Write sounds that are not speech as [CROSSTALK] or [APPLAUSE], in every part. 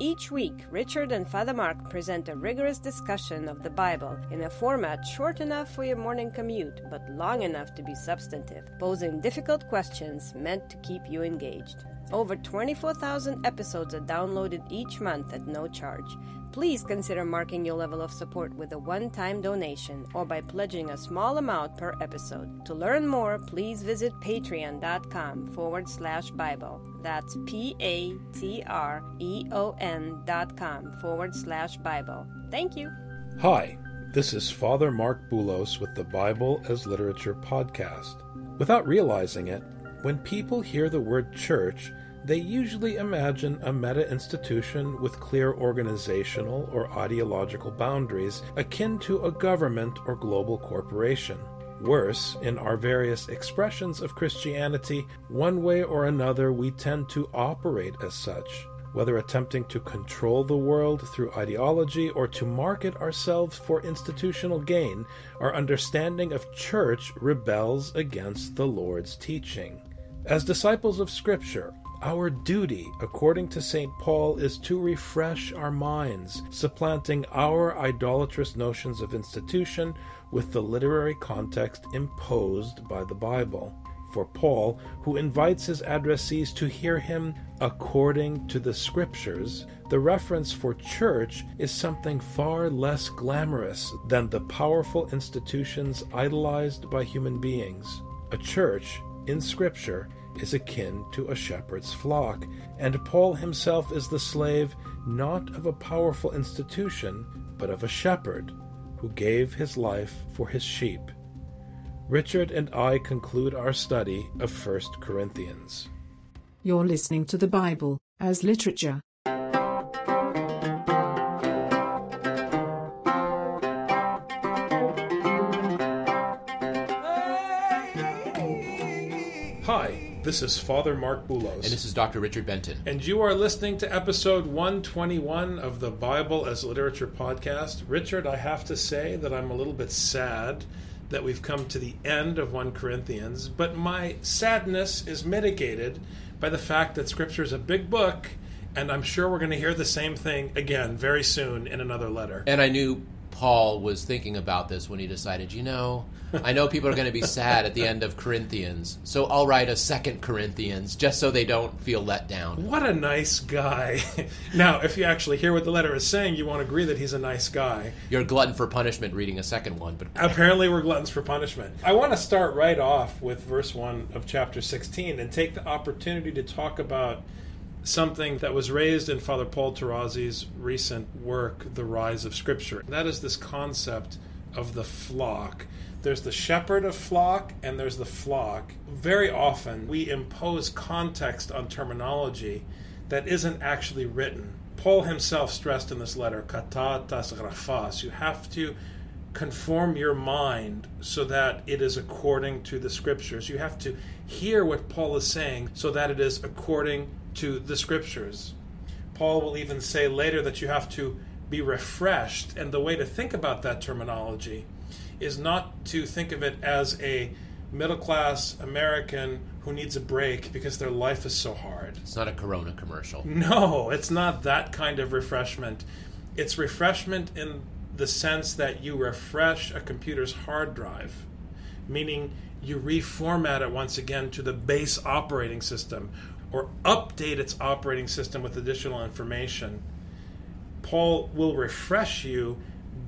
Each week, Richard and Father Mark present a rigorous discussion of the Bible in a format short enough for your morning commute, but long enough to be substantive, posing difficult questions meant to keep you engaged. Over 24,000 episodes are downloaded each month at no charge. Please consider marking your level of support with a one time donation or by pledging a small amount per episode. To learn more, please visit patreon.com forward slash Bible. That's P A T R E O N dot com forward slash Bible. Thank you. Hi, this is Father Mark Boulos with the Bible as Literature podcast. Without realizing it, when people hear the word church, they usually imagine a meta institution with clear organizational or ideological boundaries akin to a government or global corporation. Worse, in our various expressions of Christianity, one way or another we tend to operate as such, whether attempting to control the world through ideology or to market ourselves for institutional gain, our understanding of church rebels against the Lord's teaching. As disciples of Scripture, our duty, according to St. Paul, is to refresh our minds, supplanting our idolatrous notions of institution with the literary context imposed by the Bible. For Paul, who invites his addressees to hear him according to the Scriptures, the reference for church is something far less glamorous than the powerful institutions idolized by human beings. A church, in Scripture, is akin to a shepherd's flock, and Paul himself is the slave not of a powerful institution, but of a shepherd who gave his life for his sheep. Richard and I conclude our study of 1 Corinthians. You're listening to the Bible as literature. This is Father Mark Boulos. And this is Dr. Richard Benton. And you are listening to episode 121 of the Bible as Literature podcast. Richard, I have to say that I'm a little bit sad that we've come to the end of 1 Corinthians, but my sadness is mitigated by the fact that Scripture is a big book, and I'm sure we're going to hear the same thing again very soon in another letter. And I knew Paul was thinking about this when he decided, you know, I know people are going to be sad at the end of Corinthians, so I'll write a second Corinthians just so they don't feel let down. What a nice guy. [LAUGHS] now, if you actually hear what the letter is saying, you won't agree that he's a nice guy. You're a glutton for punishment reading a second one, but Apparently, we're gluttons for punishment. I want to start right off with verse 1 of chapter 16 and take the opportunity to talk about something that was raised in Father Paul Tarazi's recent work, The Rise of Scripture. That is this concept of the flock. There's the shepherd of flock and there's the flock. Very often we impose context on terminology that isn't actually written. Paul himself stressed in this letter, kata tas graphas, you have to conform your mind so that it is according to the scriptures. You have to hear what Paul is saying so that it is according to the scriptures. Paul will even say later that you have to be refreshed, and the way to think about that terminology is not to think of it as a middle class American who needs a break because their life is so hard. it's not a Corona commercial. No, it's not that kind of refreshment. It's refreshment in the sense that you refresh a computer's hard drive, meaning you reformat it once again to the base operating system or update its operating system with additional information. Paul will refresh you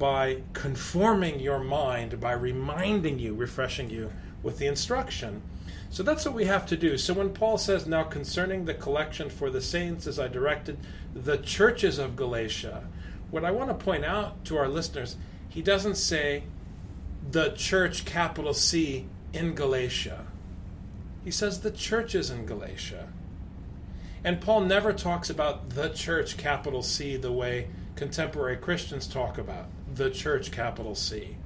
by conforming your mind, by reminding you, refreshing you with the instruction. So that's what we have to do. So when Paul says, Now concerning the collection for the saints, as I directed the churches of Galatia, what I want to point out to our listeners, he doesn't say the church, capital C, in Galatia. He says the churches in Galatia. And Paul never talks about the church, capital C, the way contemporary Christians talk about the church, capital C.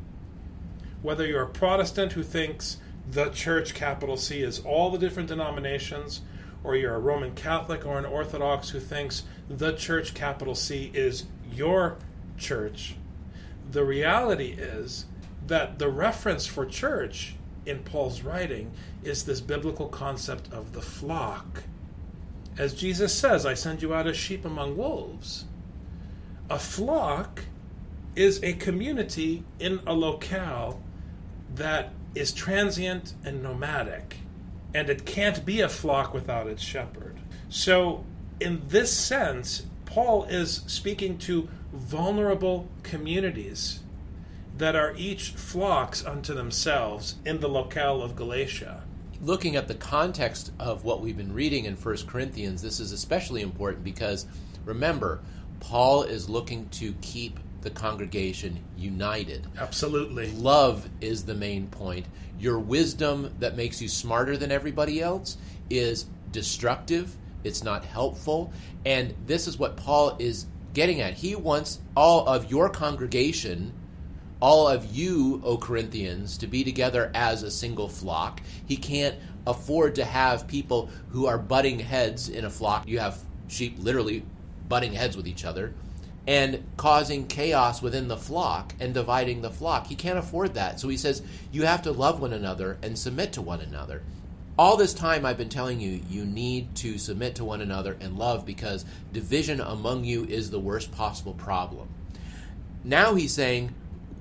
Whether you're a Protestant who thinks the church, capital C, is all the different denominations, or you're a Roman Catholic or an Orthodox who thinks the church, capital C, is your church, the reality is that the reference for church in Paul's writing is this biblical concept of the flock. As Jesus says, I send you out as sheep among wolves. A flock is a community in a locale that is transient and nomadic, and it can't be a flock without its shepherd. So, in this sense, Paul is speaking to vulnerable communities that are each flocks unto themselves in the locale of Galatia. Looking at the context of what we've been reading in 1 Corinthians, this is especially important because remember, Paul is looking to keep the congregation united. Absolutely. Love is the main point. Your wisdom that makes you smarter than everybody else is destructive, it's not helpful. And this is what Paul is getting at. He wants all of your congregation, all of you, O Corinthians, to be together as a single flock. He can't afford to have people who are butting heads in a flock. You have sheep literally butting heads with each other and causing chaos within the flock and dividing the flock. He can't afford that. So he says, you have to love one another and submit to one another. All this time, I've been telling you, you need to submit to one another and love because division among you is the worst possible problem. Now he's saying,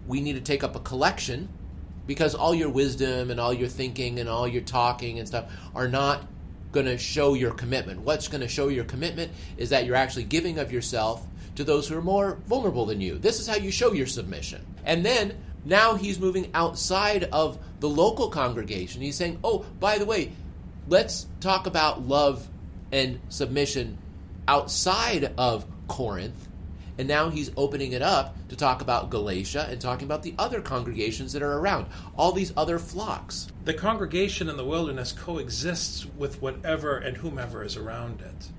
we need to take up a collection because all your wisdom and all your thinking and all your talking and stuff are not going to show your commitment. What's going to show your commitment is that you're actually giving of yourself to those who are more vulnerable than you. This is how you show your submission. And then now he's moving outside of the local congregation. He's saying, oh, by the way, let's talk about love and submission outside of Corinth. And now he's opening it up to talk about Galatia and talking about the other congregations that are around, all these other flocks. The congregation in the wilderness coexists with whatever and whomever is around it.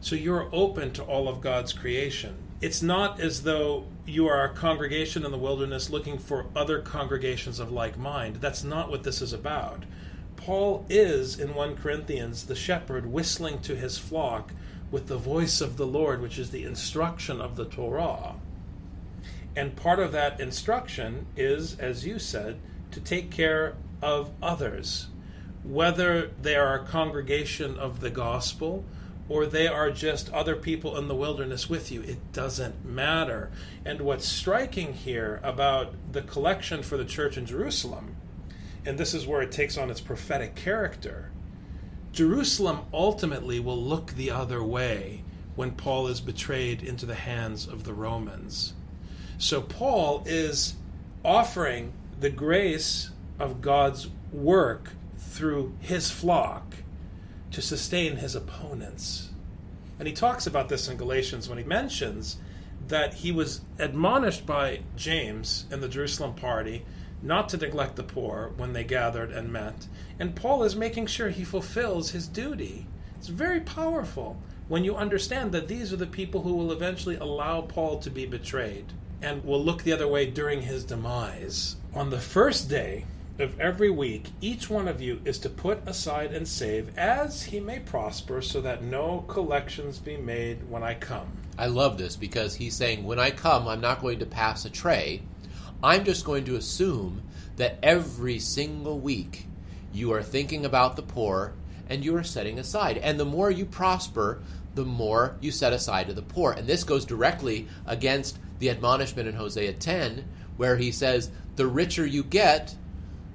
So you're open to all of God's creation. It's not as though you are a congregation in the wilderness looking for other congregations of like mind. That's not what this is about. Paul is, in 1 Corinthians, the shepherd whistling to his flock with the voice of the Lord, which is the instruction of the Torah. And part of that instruction is, as you said, to take care of others, whether they are a congregation of the gospel or they are just other people in the wilderness with you. It doesn't matter. And what's striking here about the collection for the church in Jerusalem, and this is where it takes on its prophetic character Jerusalem ultimately will look the other way when Paul is betrayed into the hands of the Romans. So Paul is offering the grace of God's work through his flock to sustain his opponents. And he talks about this in Galatians when he mentions that he was admonished by James in the Jerusalem party not to neglect the poor when they gathered and met. And Paul is making sure he fulfills his duty. It's very powerful when you understand that these are the people who will eventually allow Paul to be betrayed and will look the other way during his demise. On the first day of every week, each one of you is to put aside and save as he may prosper, so that no collections be made when I come. I love this because he's saying, when I come, I'm not going to pass a tray I'm just going to assume that every single week you are thinking about the poor and you are setting aside. And the more you prosper, the more you set aside to the poor. And this goes directly against the admonishment in Hosea 10, where he says, The richer you get,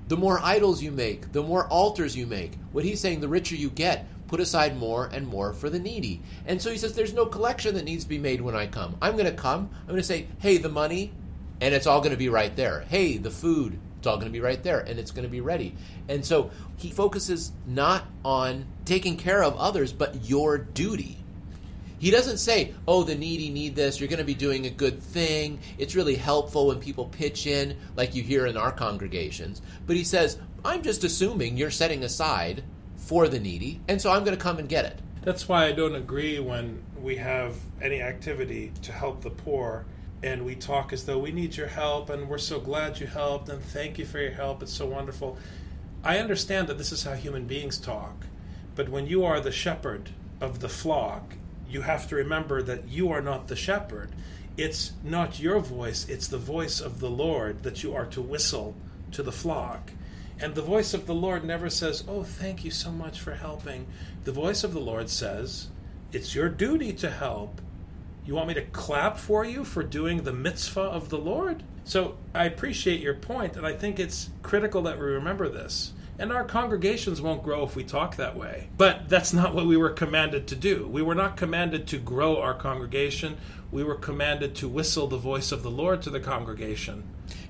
the more idols you make, the more altars you make. What he's saying, the richer you get, put aside more and more for the needy. And so he says, There's no collection that needs to be made when I come. I'm going to come. I'm going to say, Hey, the money, and it's all going to be right there. Hey, the food, it's all going to be right there, and it's going to be ready. And so he focuses not on taking care of others, but your duty. He doesn't say, oh, the needy need this, you're going to be doing a good thing. It's really helpful when people pitch in, like you hear in our congregations. But he says, I'm just assuming you're setting aside for the needy, and so I'm going to come and get it. That's why I don't agree when we have any activity to help the poor and we talk as though we need your help and we're so glad you helped and thank you for your help. It's so wonderful. I understand that this is how human beings talk, but when you are the shepherd of the flock, you have to remember that you are not the shepherd. It's not your voice, it's the voice of the Lord that you are to whistle to the flock. And the voice of the Lord never says, Oh, thank you so much for helping. The voice of the Lord says, It's your duty to help. You want me to clap for you for doing the mitzvah of the Lord? So I appreciate your point, and I think it's critical that we remember this. And our congregations won't grow if we talk that way. But that's not what we were commanded to do. We were not commanded to grow our congregation. We were commanded to whistle the voice of the Lord to the congregation.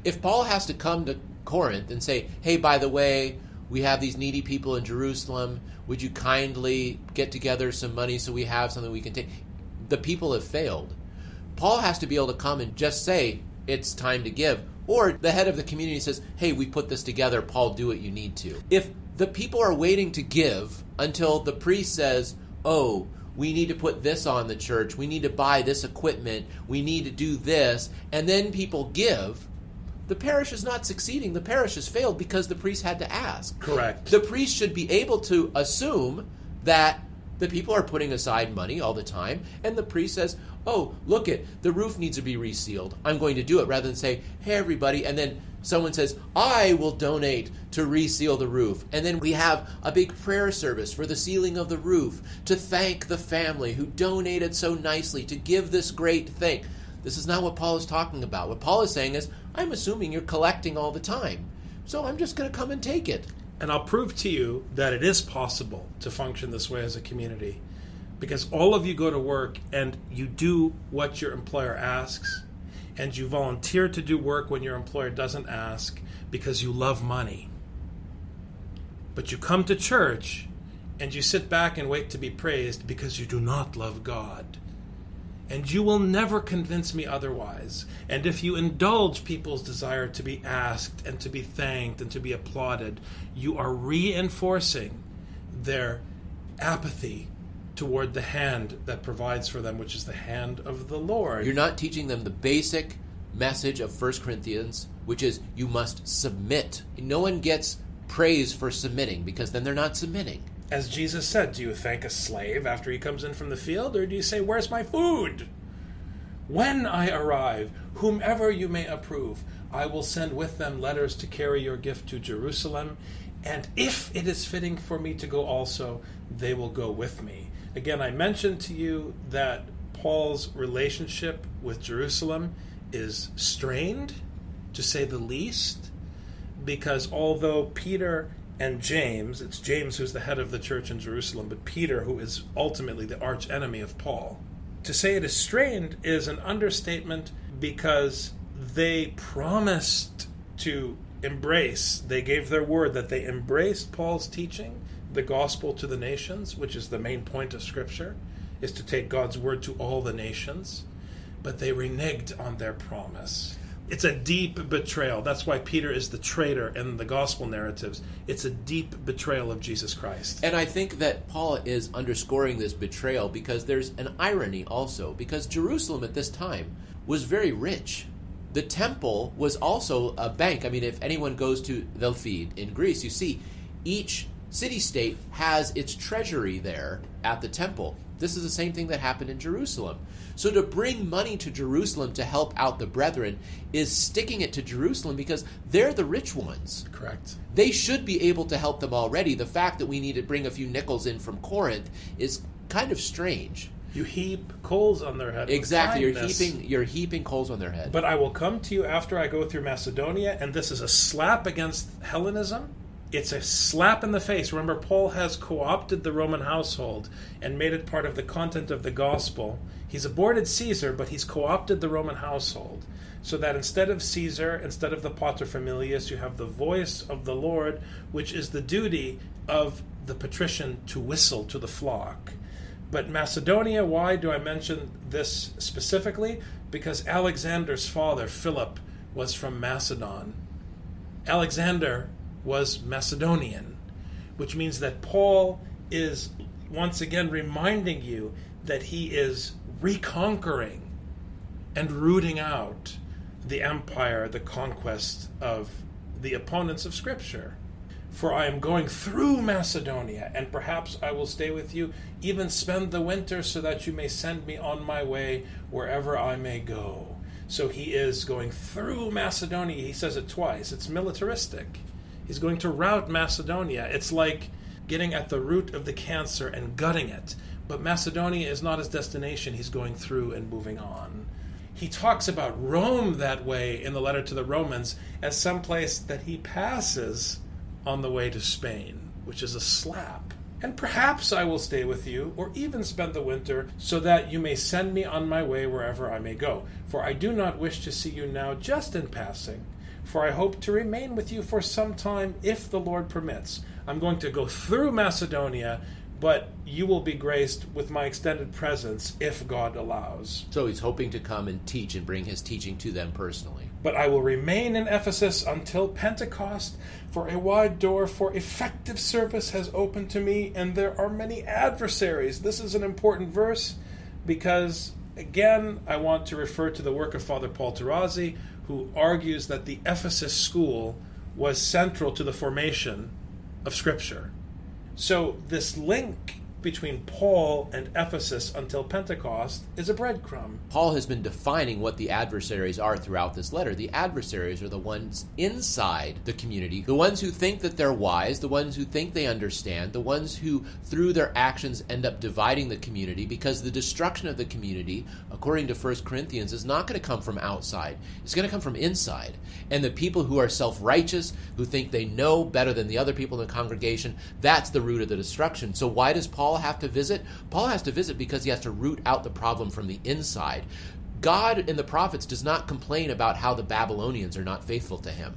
If Paul has to come to Corinth and say, hey, by the way, we have these needy people in Jerusalem. Would you kindly get together some money so we have something we can take? The people have failed. Paul has to be able to come and just say, it's time to give. Or the head of the community says, hey, we put this together. Paul, do what you need to. If the people are waiting to give until the priest says, oh, we need to put this on the church, we need to buy this equipment, we need to do this, and then people give, the parish is not succeeding. The parish has failed because the priest had to ask. Correct. The priest should be able to assume that the people are putting aside money all the time, and the priest says, "Oh, look it, the roof needs to be resealed. I'm going to do it," rather than say, "Hey, everybody," and then someone says, "I will donate to reseal the roof," and then we have a big prayer service for the sealing of the roof to thank the family who donated so nicely to give this great thing. This is not what Paul is talking about. What Paul is saying is, I'm assuming you're collecting all the time, so I'm just going to come and take it. And I'll prove to you that it is possible to function this way as a community. Because all of you go to work and you do what your employer asks, and you volunteer to do work when your employer doesn't ask because you love money. But you come to church and you sit back and wait to be praised because you do not love God. And you will never convince me otherwise. And if you indulge people's desire to be asked and to be thanked and to be applauded, you are reinforcing their apathy toward the hand that provides for them, which is the hand of the Lord. You're not teaching them the basic message of 1 Corinthians, which is you must submit. No one gets praise for submitting because then they're not submitting. As Jesus said, do you thank a slave after he comes in from the field, or do you say, Where's my food? When I arrive, whomever you may approve, I will send with them letters to carry your gift to Jerusalem, and if it is fitting for me to go also, they will go with me. Again, I mentioned to you that Paul's relationship with Jerusalem is strained, to say the least, because although Peter and James, it's James who's the head of the church in Jerusalem, but Peter, who is ultimately the arch enemy of Paul. To say it is strained is an understatement because they promised to embrace, they gave their word that they embraced Paul's teaching, the gospel to the nations, which is the main point of Scripture, is to take God's word to all the nations, but they reneged on their promise it's a deep betrayal. That's why Peter is the traitor in the gospel narratives. It's a deep betrayal of Jesus Christ. And I think that Paul is underscoring this betrayal because there's an irony also, because Jerusalem at this time was very rich. The temple was also a bank. I mean, if anyone goes to Delphi in Greece, you see each city state has its treasury there at the temple. This is the same thing that happened in Jerusalem. So to bring money to Jerusalem to help out the brethren is sticking it to Jerusalem because they're the rich ones. Correct. They should be able to help them already. The fact that we need to bring a few nickels in from Corinth is kind of strange. You heap coals on their head. Exactly, you're heaping you're heaping coals on their head. But I will come to you after I go through Macedonia, and this is a slap against Hellenism it's a slap in the face. Remember, Paul has co opted the Roman household and made it part of the content of the gospel. He's aborted Caesar, but he's co opted the Roman household. So that instead of Caesar, instead of the paterfamilias, you have the voice of the Lord, which is the duty of the patrician to whistle to the flock. But Macedonia, why do I mention this specifically? Because Alexander's father, Philip, was from Macedon. Alexander was Macedonian, which means that Paul is once again reminding you that he is reconquering and rooting out the empire, the conquest of the opponents of Scripture. For I am going through Macedonia, and perhaps I will stay with you, even spend the winter, so that you may send me on my way wherever I may go. So he is going through Macedonia. He says it twice. It's militaristic. He's going to rout Macedonia. It's like getting at the root of the cancer and gutting it. But Macedonia is not his destination. He's going through and moving on. He talks about Rome that way in the letter to the Romans as some place that he passes on the way to Spain, which is a slap. And perhaps I will stay with you, or even spend the winter, so that you may send me on my way wherever I may go. For I do not wish to see you now just in passing, for I hope to remain with you for some time if the Lord permits. I'm going to go through Macedonia but you will be graced with my extended presence if God allows. So he's hoping to come and teach and bring his teaching to them personally. But I will remain in Ephesus until Pentecost, for a wide door for effective service has opened to me, and there are many adversaries. This is an important verse because, again, I want to refer to the work of Father Paul Tarazi, who argues that the Ephesus school was central to the formation of Scripture. So, this link between Paul and Ephesus until Pentecost is a breadcrumb. Paul has been defining what the adversaries are throughout this letter. The adversaries are the ones inside the community, the ones who think that they're wise, the ones who think they understand, the ones who, through their actions, end up dividing the community because the destruction of the community, according to 1 Corinthians, is not going to come from outside. It's going to come from inside. And the people who are self righteous, who think they know better than the other people in the congregation, that's the root of the destruction. So, why does Paul have to visit? Paul has to visit because he has to root out the problem from the inside. God in the prophets does not complain about how the Babylonians are not faithful to him.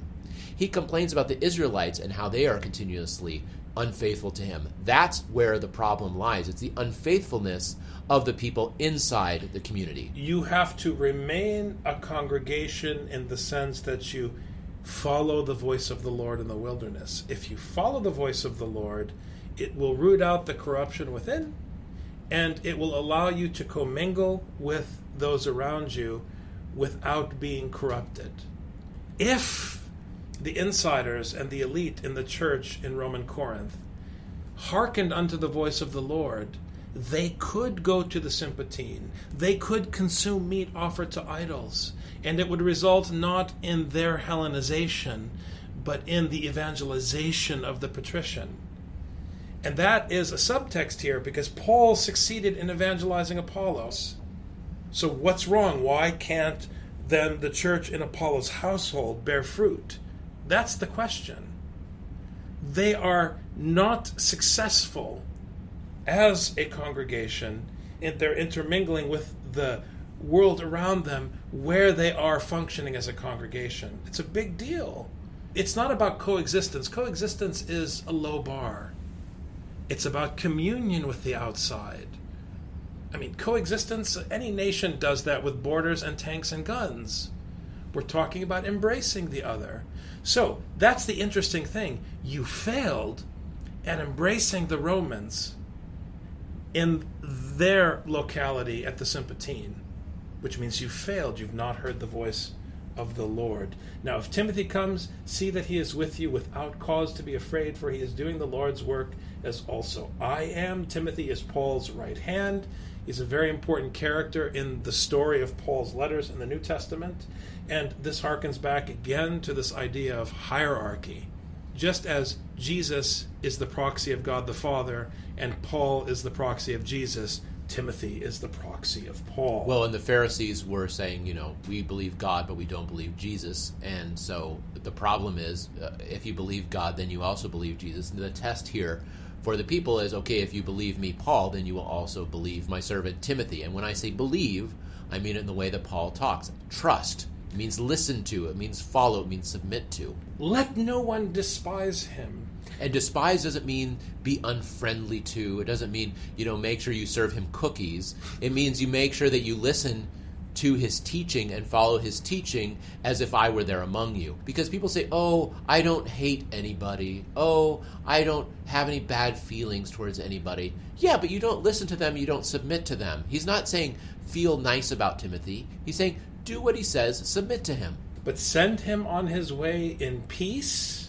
He complains about the Israelites and how they are continuously unfaithful to him. That's where the problem lies. It's the unfaithfulness of the people inside the community. You have to remain a congregation in the sense that you follow the voice of the Lord in the wilderness. If you follow the voice of the Lord, it will root out the corruption within, and it will allow you to commingle with those around you without being corrupted. If the insiders and the elite in the church in Roman Corinth hearkened unto the voice of the Lord, they could go to the Sympatine. They could consume meat offered to idols. And it would result not in their Hellenization, but in the evangelization of the patrician. And that is a subtext here because Paul succeeded in evangelizing Apollos. So, what's wrong? Why can't then the church in Apollos' household bear fruit? That's the question. They are not successful as a congregation in their intermingling with the world around them where they are functioning as a congregation. It's a big deal. It's not about coexistence. Coexistence is a low bar. It's about communion with the outside. I mean, coexistence, any nation does that with borders and tanks and guns. We're talking about embracing the other. So, that's the interesting thing. You failed at embracing the Romans in their locality at the Sympatine, which means you failed. You've not heard the voice of the Lord. Now, if Timothy comes, see that he is with you without cause to be afraid, for he is doing the Lord's work as also I am. Timothy is Paul's right hand. He's a very important character in the story of Paul's letters in the New Testament. And this harkens back again to this idea of hierarchy. Just as Jesus is the proxy of God the Father and Paul is the proxy of Jesus, Timothy is the proxy of Paul. Well, and the Pharisees were saying, you know, we believe God, but we don't believe Jesus. And so the problem is, uh, if you believe God, then you also believe Jesus. And the test here for the people is okay, if you believe me, Paul, then you will also believe my servant Timothy. And when I say believe, I mean it in the way that Paul talks. Trust. It means listen to. It means follow. It means submit to. Let no one despise him. And despise doesn't mean be unfriendly to. It doesn't mean, you know, make sure you serve him cookies. It means you make sure that you listen to his teaching and follow his teaching as if I were there among you. Because people say, oh, I don't hate anybody. Oh, I don't have any bad feelings towards anybody. Yeah, but you don't listen to them, you don't submit to them. He's not saying feel nice about Timothy. He's saying do what he says, submit to him. But send him on his way in peace,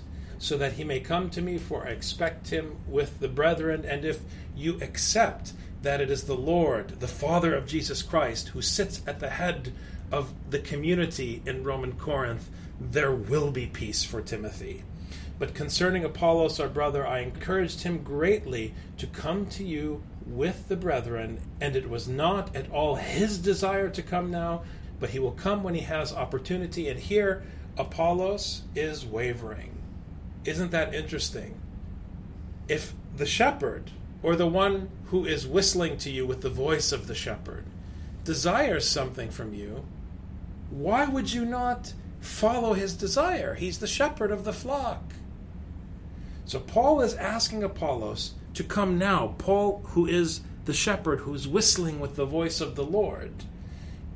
so that he may come to me, for I expect him with the brethren. And if you accept that it is the Lord, the Father of Jesus Christ, who sits at the head of the community in Roman Corinth, there will be peace for Timothy. But concerning Apollos, our brother, I encouraged him greatly to come to you with the brethren, and it was not at all his desire to come now, but he will come when he has opportunity. And here, Apollos is wavering. Isn't that interesting? If the shepherd, or the one who is whistling to you with the voice of the shepherd, desires something from you, why would you not follow his desire? He's the shepherd of the flock. So Paul is asking Apollos to come now. Paul, who is the shepherd who's whistling with the voice of the Lord.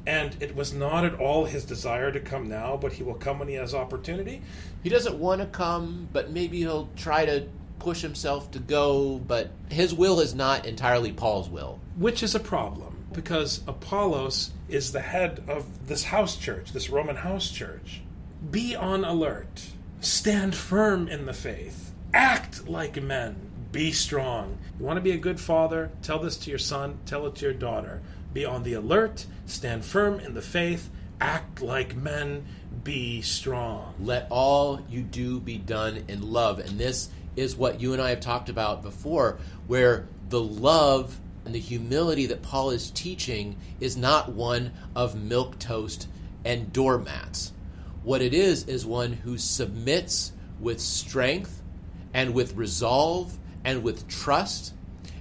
And it was not at all his desire to come now, but he will come when he has opportunity. He doesn't want to come, but maybe he'll try to push himself to go, but his will is not entirely Paul's will. Which is a problem because Apollos is the head of this house church, this Roman house church. Be on alert, stand firm in the faith, act like men, be strong. You want to be a good father? Tell this to your son, tell it to your daughter. Be on the alert, stand firm in the faith, act like men, be strong. Let all you do be done in love. And this is what you and I have talked about before, where the love and the humility that Paul is teaching is not one of milk toast and doormats. What it is, is one who submits with strength and with resolve and with trust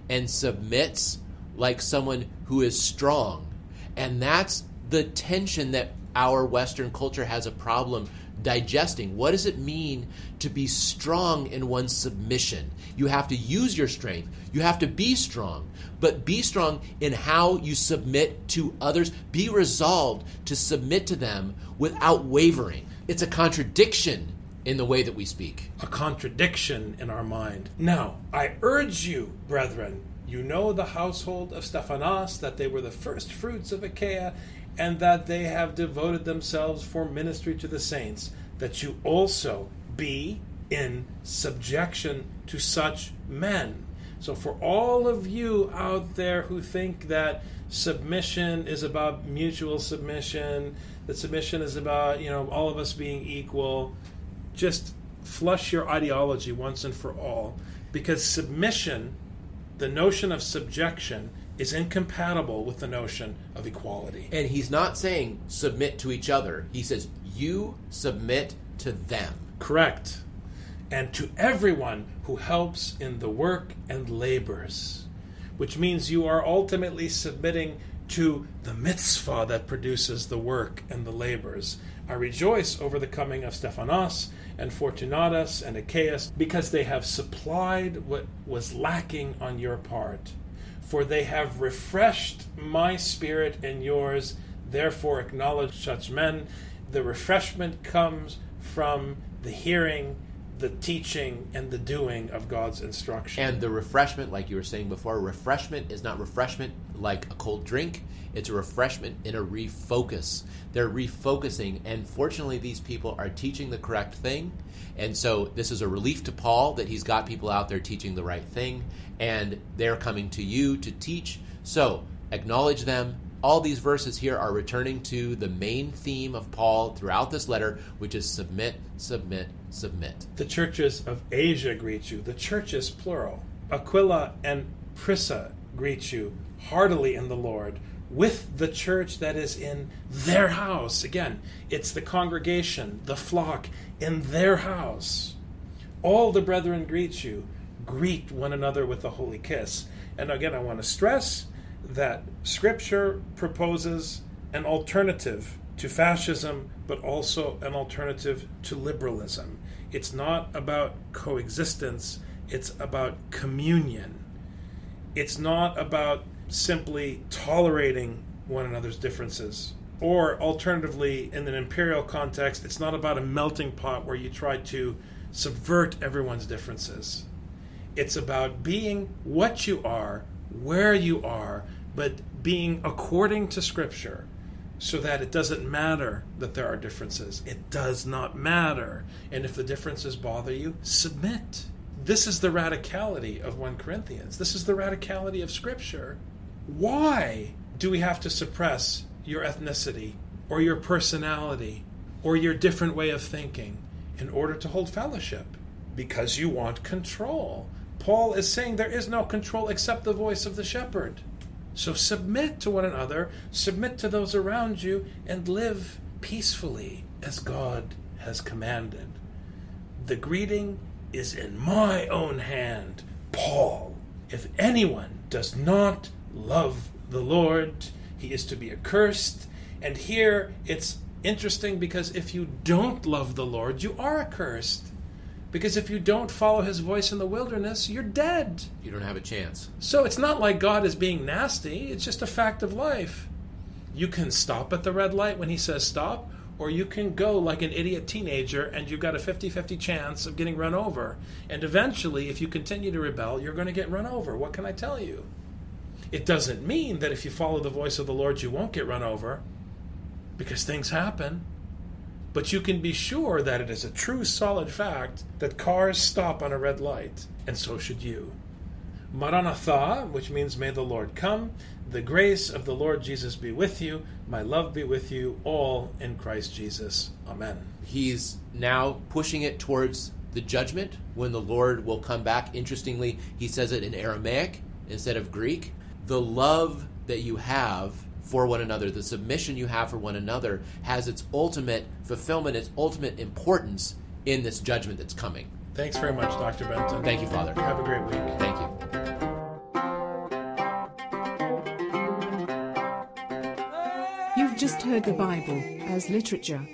and submits like someone who is strong. And that's the tension that our Western culture has a problem digesting. What does it mean to be strong in one's submission? You have to use your strength. You have to be strong, but be strong in how you submit to others. Be resolved to submit to them without wavering. It's a contradiction in the way that we speak. A contradiction in our mind. Now, I urge you, brethren, you know the household of Stephanas, that they were the first fruits of Achaia, and that they have devoted themselves for ministry to the saints, that you also be in subjection to such men. So, for all of you out there who think that submission is about mutual submission, that submission is about, you know, all of us being equal, just flush your ideology once and for all. Because submission, the notion of subjection, is incompatible with the notion of equality. And he's not saying submit to each other. He says you submit to them. Correct. And to everyone who helps in the work and labors, which means you are ultimately submitting to the mitzvah that produces the work and the labors. I rejoice over the coming of Stephanas and Fortunatus and Achaicus because they have supplied what was lacking on your part for they have refreshed my spirit and yours. Therefore, acknowledge such men. The refreshment comes from the hearing, the teaching, and the doing of God's instruction. And the refreshment, like you were saying before, refreshment is not refreshment like a cold drink. It's a refreshment in a refocus. They're refocusing, and fortunately, these people are teaching the correct thing. And so, this is a relief to Paul that he's got people out there teaching the right thing and they're coming to you to teach. So acknowledge them. All these verses here are returning to the main theme of Paul throughout this letter, which is submit, submit, submit. The churches of Asia greet you. The churches, plural. Aquila and Prisca greet you heartily in the Lord with the church that is in their house. Again, it's the congregation, the flock in their house. All the brethren greet you greet one another with a holy kiss. And again, I want to stress that Scripture proposes an alternative to fascism, but also an alternative to liberalism. It's not about coexistence, it's about communion. It's not about simply tolerating one another's differences. Or alternatively, in an imperial context, it's not about a melting pot where you try to subvert everyone's differences. It's about being what you are, where you are, but being according to Scripture so that it doesn't matter that there are differences. It does not matter. And if the differences bother you, submit. This is the radicality of 1 Corinthians. This is the radicality of Scripture. Why do we have to suppress your ethnicity or your personality or your different way of thinking in order to hold fellowship? because you want control. Paul is saying there is no control except the voice of the shepherd. So submit to one another, submit to those around you, and live peacefully as God has commanded. The greeting is in my own hand, Paul. If anyone does not love the Lord, he is to be accursed. And here it's interesting because if you don't love the Lord, you are accursed. Because if you don't follow his voice in the wilderness, you're dead. You don't have a chance. So it's not like God is being nasty, it's just a fact of life. You can stop at the red light when he says stop, or you can go like an idiot teenager and you've got a 50 50 chance of getting run over. And eventually, if you continue to rebel, you're going to get run over. What can I tell you? It doesn't mean that if you follow the voice of the Lord, you won't get run over, because things happen. But you can be sure that it is a true, solid fact that cars stop on a red light, and so should you. Maranatha, which means may the Lord come. The grace of the Lord Jesus be with you. My love be with you all in Christ Jesus. Amen. He's now pushing it towards the judgment when the Lord will come back. Interestingly, he says it in Aramaic instead of Greek. The love that you have for one another, the submission you have for one another, has its ultimate fulfillment, its ultimate importance in this judgment that's coming. Thanks very much, Dr. Benton. Thank you, Father. Have a great week. Thank you. You've just heard the Bible as literature.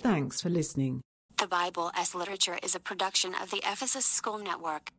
Thanks for listening. The Bible as Literature is a production of the Ephesus School Network.